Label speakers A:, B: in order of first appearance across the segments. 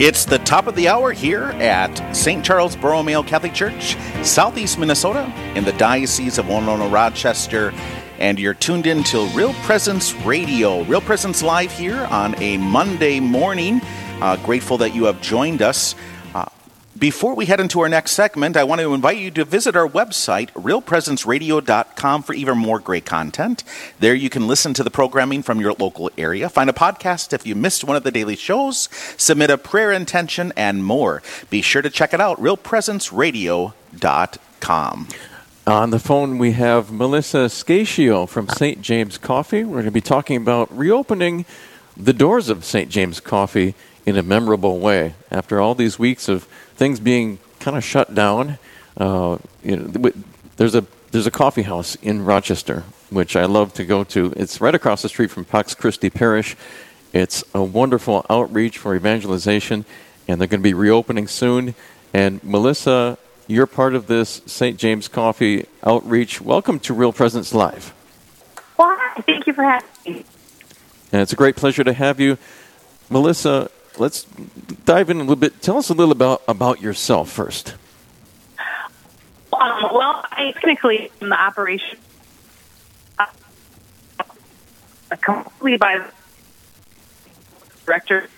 A: It's the top of the hour here at St. Charles Borromeo Catholic Church, Southeast Minnesota, in the Diocese of Winona Rochester. And you're tuned in to Real Presence Radio, Real Presence Live here on a Monday morning. Uh, grateful that you have joined us. Before we head into our next segment, I want to invite you to visit our website, realpresenceradio.com, for even more great content. There you can listen to the programming from your local area, find a podcast if you missed one of the daily shows, submit a prayer intention, and more. Be sure to check it out, realpresenceradio.com.
B: On the phone, we have Melissa Scatio from St. James Coffee. We're going to be talking about reopening the doors of St. James Coffee in a memorable way after all these weeks of things being kind of shut down. Uh, you know, there's a there's a coffee house in Rochester which I love to go to. It's right across the street from Pax Christi Parish. It's a wonderful outreach for evangelization, and they're going to be reopening soon. And Melissa, you're part of this St. James Coffee outreach. Welcome to Real Presence Live.
C: Well, thank you for having me.
B: And it's a great pleasure to have you. Melissa, let's dive in a little bit. Tell us a little about about yourself first.
C: Um, well, I technically am the operation uh, completely by director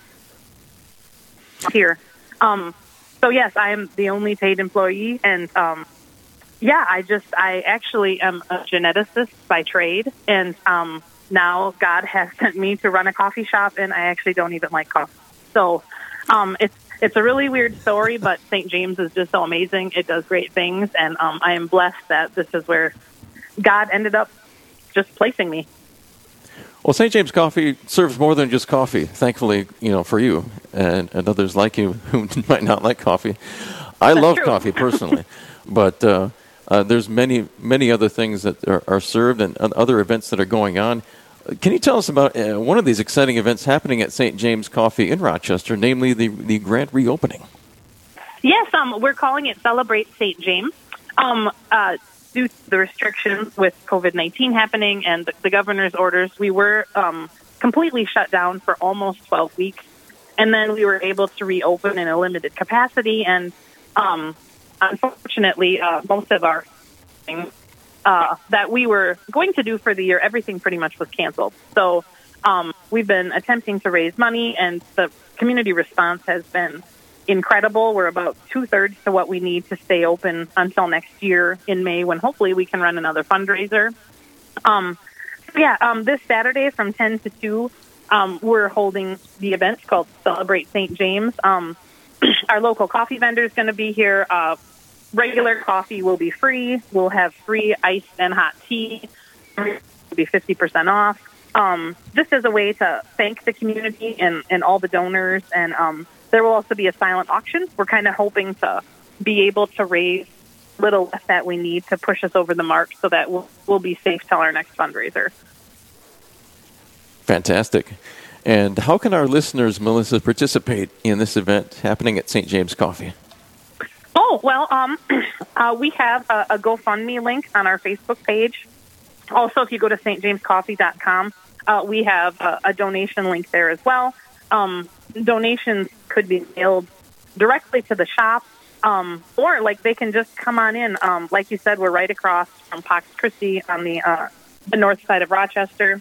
C: here. Um, so yes, I am the only paid employee, and um, yeah, I just I actually am a geneticist by trade, and um, now God has sent me to run a coffee shop, and I actually don't even like coffee. So um, it's it's a really weird story, but St. James is just so amazing. It does great things, and um, I am blessed that this is where God ended up just placing me.
B: Well, St. James Coffee serves more than just coffee. Thankfully, you know, for you and, and others like you who might not like coffee. I
C: That's
B: love
C: true.
B: coffee personally, but uh, uh, there's many many other things that are, are served and, and other events that are going on. Can you tell us about uh, one of these exciting events happening at St. James Coffee in Rochester, namely the, the grand reopening?
C: Yes, um, we're calling it Celebrate St. James. Um, uh, due to the restrictions with COVID 19 happening and the, the governor's orders, we were um, completely shut down for almost 12 weeks. And then we were able to reopen in a limited capacity. And um, unfortunately, uh, most of our uh, that we were going to do for the year, everything pretty much was canceled. So um, we've been attempting to raise money, and the community response has been incredible. We're about two thirds to what we need to stay open until next year in May, when hopefully we can run another fundraiser. Um, yeah, um, this Saturday from 10 to 2, um, we're holding the event called Celebrate St. James. Um, our local coffee vendor is going to be here. Uh, regular coffee will be free. We'll have free iced and hot tea. It'll be 50% off. Um, just as a way to thank the community and, and all the donors. And um, there will also be a silent auction. We're kind of hoping to be able to raise little less that we need to push us over the mark so that we'll, we'll be safe till our next fundraiser.
B: Fantastic. And how can our listeners, Melissa, participate in this event happening at St. James Coffee?
C: Oh, well, um, uh, we have a, a GoFundMe link on our Facebook page. Also, if you go to stjamescoffee.com, uh, we have a, a donation link there as well. Um, donations could be mailed directly to the shop, um, or like they can just come on in. Um, like you said, we're right across from Pax Christi on the uh, the north side of Rochester.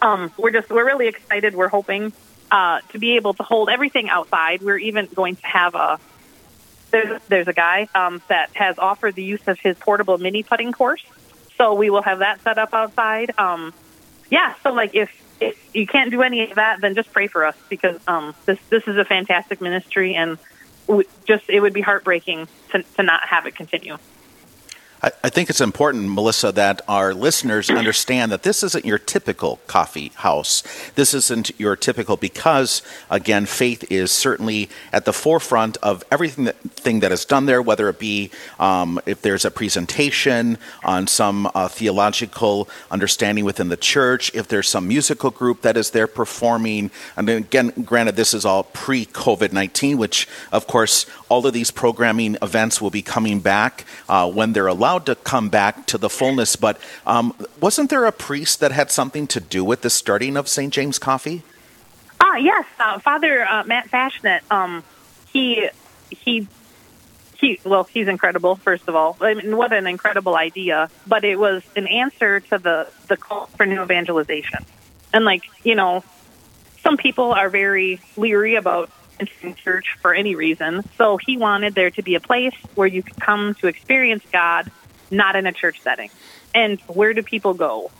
C: Um, we're just we're really excited. We're hoping uh, to be able to hold everything outside. We're even going to have a there's there's a guy um, that has offered the use of his portable mini putting course, so we will have that set up outside. Um, yeah, so like if if you can't do any of that, then just pray for us because um, this this is a fantastic ministry, and just it would be heartbreaking to to not have it continue.
A: I, I think it's important, Melissa, that our listeners understand that this isn't your typical coffee house. This isn't your typical because, again, faith is certainly at the forefront of everything that, thing that is done there, whether it be um, if there's a presentation on some uh, theological understanding within the church, if there's some musical group that is there performing. And again, granted, this is all pre COVID 19, which, of course, all of these programming events will be coming back uh, when they're allowed to come back to the fullness. But um, wasn't there a priest that had something to do with the starting of St. James Coffee?
C: Ah, yes, uh, Father uh, Matt Fashnet. Um, he he he. Well, he's incredible. First of all, I mean, what an incredible idea! But it was an answer to the the call for new evangelization, and like you know, some people are very leery about church for any reason. So he wanted there to be a place where you could come to experience God, not in a church setting. And where do people go?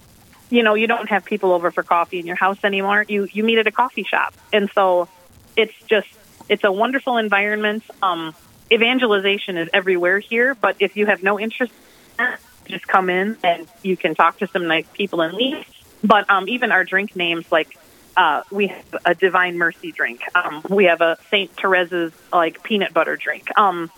C: You know, you don't have people over for coffee in your house anymore. You you meet at a coffee shop, and so it's just it's a wonderful environment. Um, evangelization is everywhere here, but if you have no interest, just come in and you can talk to some nice people and leave. But um, even our drink names, like uh, we have a Divine Mercy drink, um, we have a Saint Teresa's like peanut butter drink. Um,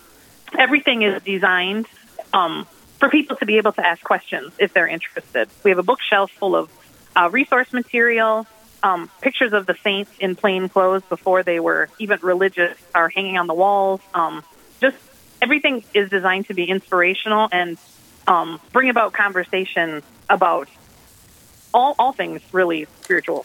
C: everything is designed um, for people to be able to ask questions if they're interested. We have a bookshelf full of uh, resource material, um, pictures of the saints in plain clothes before they were even religious are hanging on the walls. Um, just everything is designed to be inspirational and um, bring about conversation about all all things really spiritual.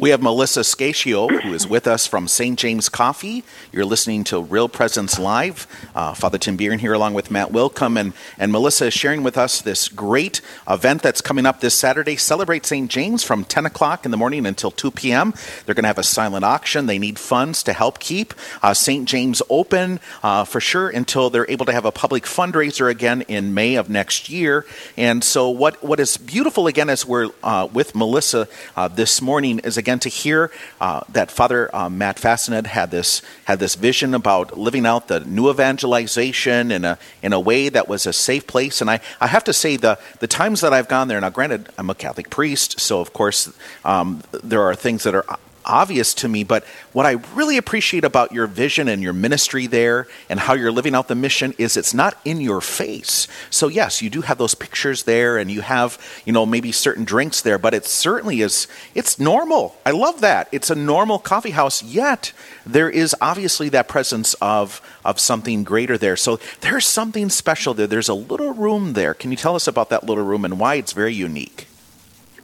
A: We have Melissa Scatio, who is with us from St. James Coffee. You're listening to Real Presence Live. Uh, Father Tim Bieran here, along with Matt Willkom. And, and Melissa is sharing with us this great event that's coming up this Saturday. Celebrate St. James from 10 o'clock in the morning until 2 p.m. They're going to have a silent auction. They need funds to help keep uh, St. James open uh, for sure until they're able to have a public fundraiser again in May of next year. And so, what, what is beautiful again as we're uh, with Melissa uh, this morning is again to hear uh, that Father uh, Matt Fashnet had this had this vision about living out the new evangelization in a in a way that was a safe place. And I, I have to say the the times that I've gone there. Now, granted, I'm a Catholic priest, so of course um, there are things that are obvious to me, but what I really appreciate about your vision and your ministry there and how you're living out the mission is it's not in your face. So yes, you do have those pictures there and you have, you know, maybe certain drinks there, but it certainly is it's normal. I love that. It's a normal coffee house, yet there is obviously that presence of of something greater there. So there's something special there. There's a little room there. Can you tell us about that little room and why it's very unique?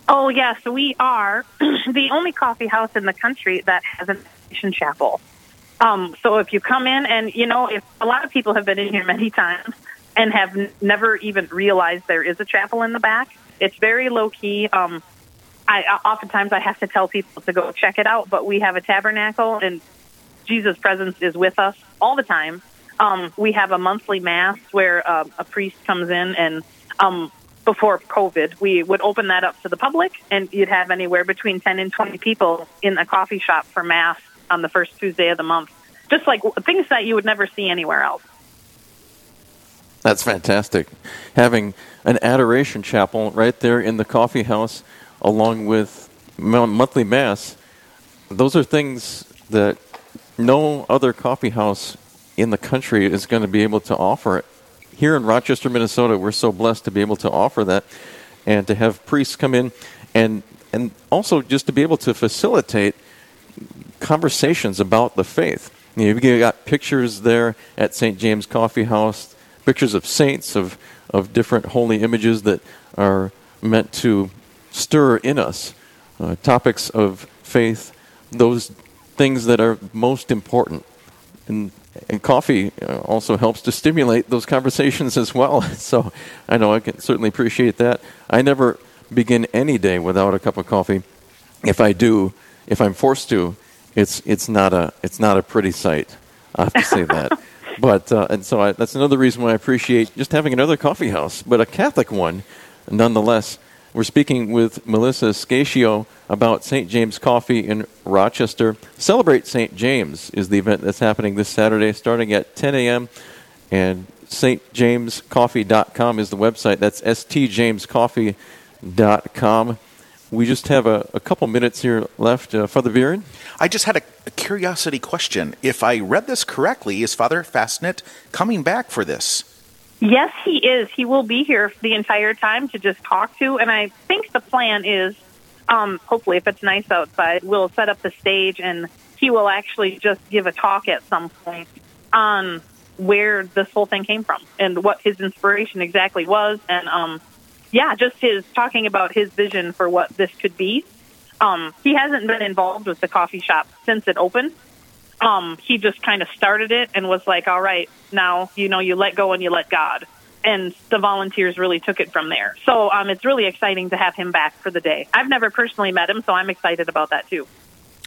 C: Oh, yes, we are the only coffee house in the country that has an mission chapel. Um, so if you come in, and you know, if a lot of people have been in here many times and have n- never even realized there is a chapel in the back, it's very low key. Um, I oftentimes I have to tell people to go check it out, but we have a tabernacle, and Jesus' presence is with us all the time. Um, we have a monthly mass where uh, a priest comes in and um, before COVID, we would open that up to the public, and you'd have anywhere between 10 and 20 people in a coffee shop for Mass on the first Tuesday of the month. Just like things that you would never see anywhere else.
B: That's fantastic. Having an adoration chapel right there in the coffee house, along with monthly Mass, those are things that no other coffee house in the country is going to be able to offer here in Rochester, Minnesota, we're so blessed to be able to offer that and to have priests come in and and also just to be able to facilitate conversations about the faith. You know, you've got pictures there at St. James Coffee House, pictures of saints, of, of different holy images that are meant to stir in us uh, topics of faith, those things that are most important. And and coffee uh, also helps to stimulate those conversations as well. So I know I can certainly appreciate that. I never begin any day without a cup of coffee. If I do, if I'm forced to, it's it's not a it's not a pretty sight. I have to say that. But uh, and so I, that's another reason why I appreciate just having another coffee house, but a Catholic one, nonetheless. We're speaking with Melissa Scatio about St. James Coffee in Rochester. Celebrate St. James is the event that's happening this Saturday starting at 10 a.m. And stjamescoffee.com is the website. That's stjamescoffee.com. We just have a, a couple minutes here left. Uh, Father Viren?
A: I just had a, a, curiosity question. If I read this correctly, is Father Fastnet coming back for this?
C: Yes, he is. He will be here the entire time to just talk to. And I think the plan is, um, hopefully, if it's nice outside, we'll set up the stage and he will actually just give a talk at some point on where this whole thing came from and what his inspiration exactly was. And um, yeah, just his talking about his vision for what this could be. Um, he hasn't been involved with the coffee shop since it opened. Um, he just kind of started it and was like, "All right, now you know you let go and you let God." And the volunteers really took it from there. So um, it's really exciting to have him back for the day. I've never personally met him, so I'm excited about that too.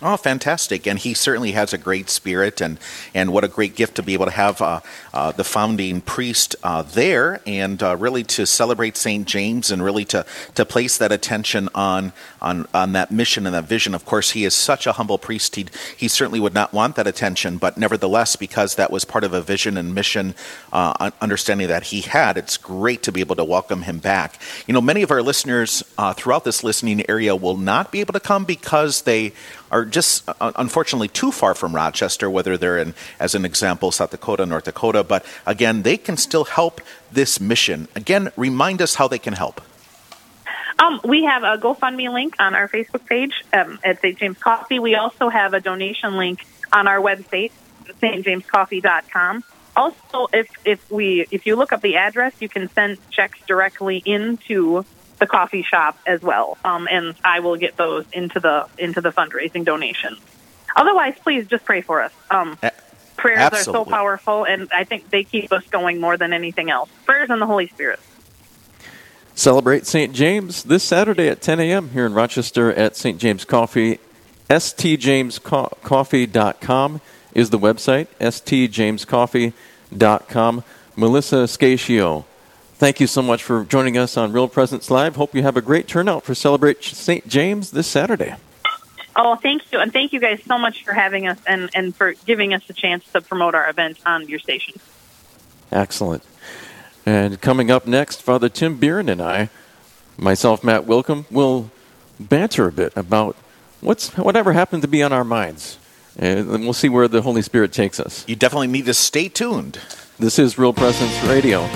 A: Oh, fantastic! And he certainly has a great spirit, and and what a great gift to be able to have uh, uh, the founding priest uh, there, and uh, really to celebrate Saint James, and really to to place that attention on on on that mission and that vision. Of course, he is such a humble priest; he he certainly would not want that attention, but nevertheless, because that was part of a vision and mission uh, understanding that he had, it's great to be able to welcome him back. You know, many of our listeners uh, throughout this listening area will not be able to come because they are just uh, unfortunately too far from Rochester, whether they're in, as an example, South Dakota, North Dakota. But again, they can still help this mission. Again, remind us how they can help.
C: Um, we have a GoFundMe link on our Facebook page um, at St. James Coffee. We also have a donation link on our website, stjamescoffee.com. Also, if if we if you look up the address, you can send checks directly into the coffee shop as well, um, and I will get those into the into the fundraising donation. Otherwise, please just pray for us. Um, prayers
A: Absolutely.
C: are so powerful, and I think they keep us going more than anything else. Prayers and the Holy Spirit.
B: Celebrate St. James this Saturday at 10 a.m. here in Rochester at St. James Coffee. stjamescoffee.com is the website, stjamescoffee.com. Melissa Scatio, thank you so much for joining us on Real Presence Live. Hope you have a great turnout for Celebrate St. James this Saturday.
C: Oh, thank you. And thank you guys so much for having us and, and for giving us a chance to promote our event on your station.
B: Excellent. And coming up next, Father Tim Bieran and I, myself, Matt Willkom, will banter a bit about what's whatever happened to be on our minds. And we'll see where the Holy Spirit takes us.
A: You definitely need to stay tuned.
B: This is Real Presence Radio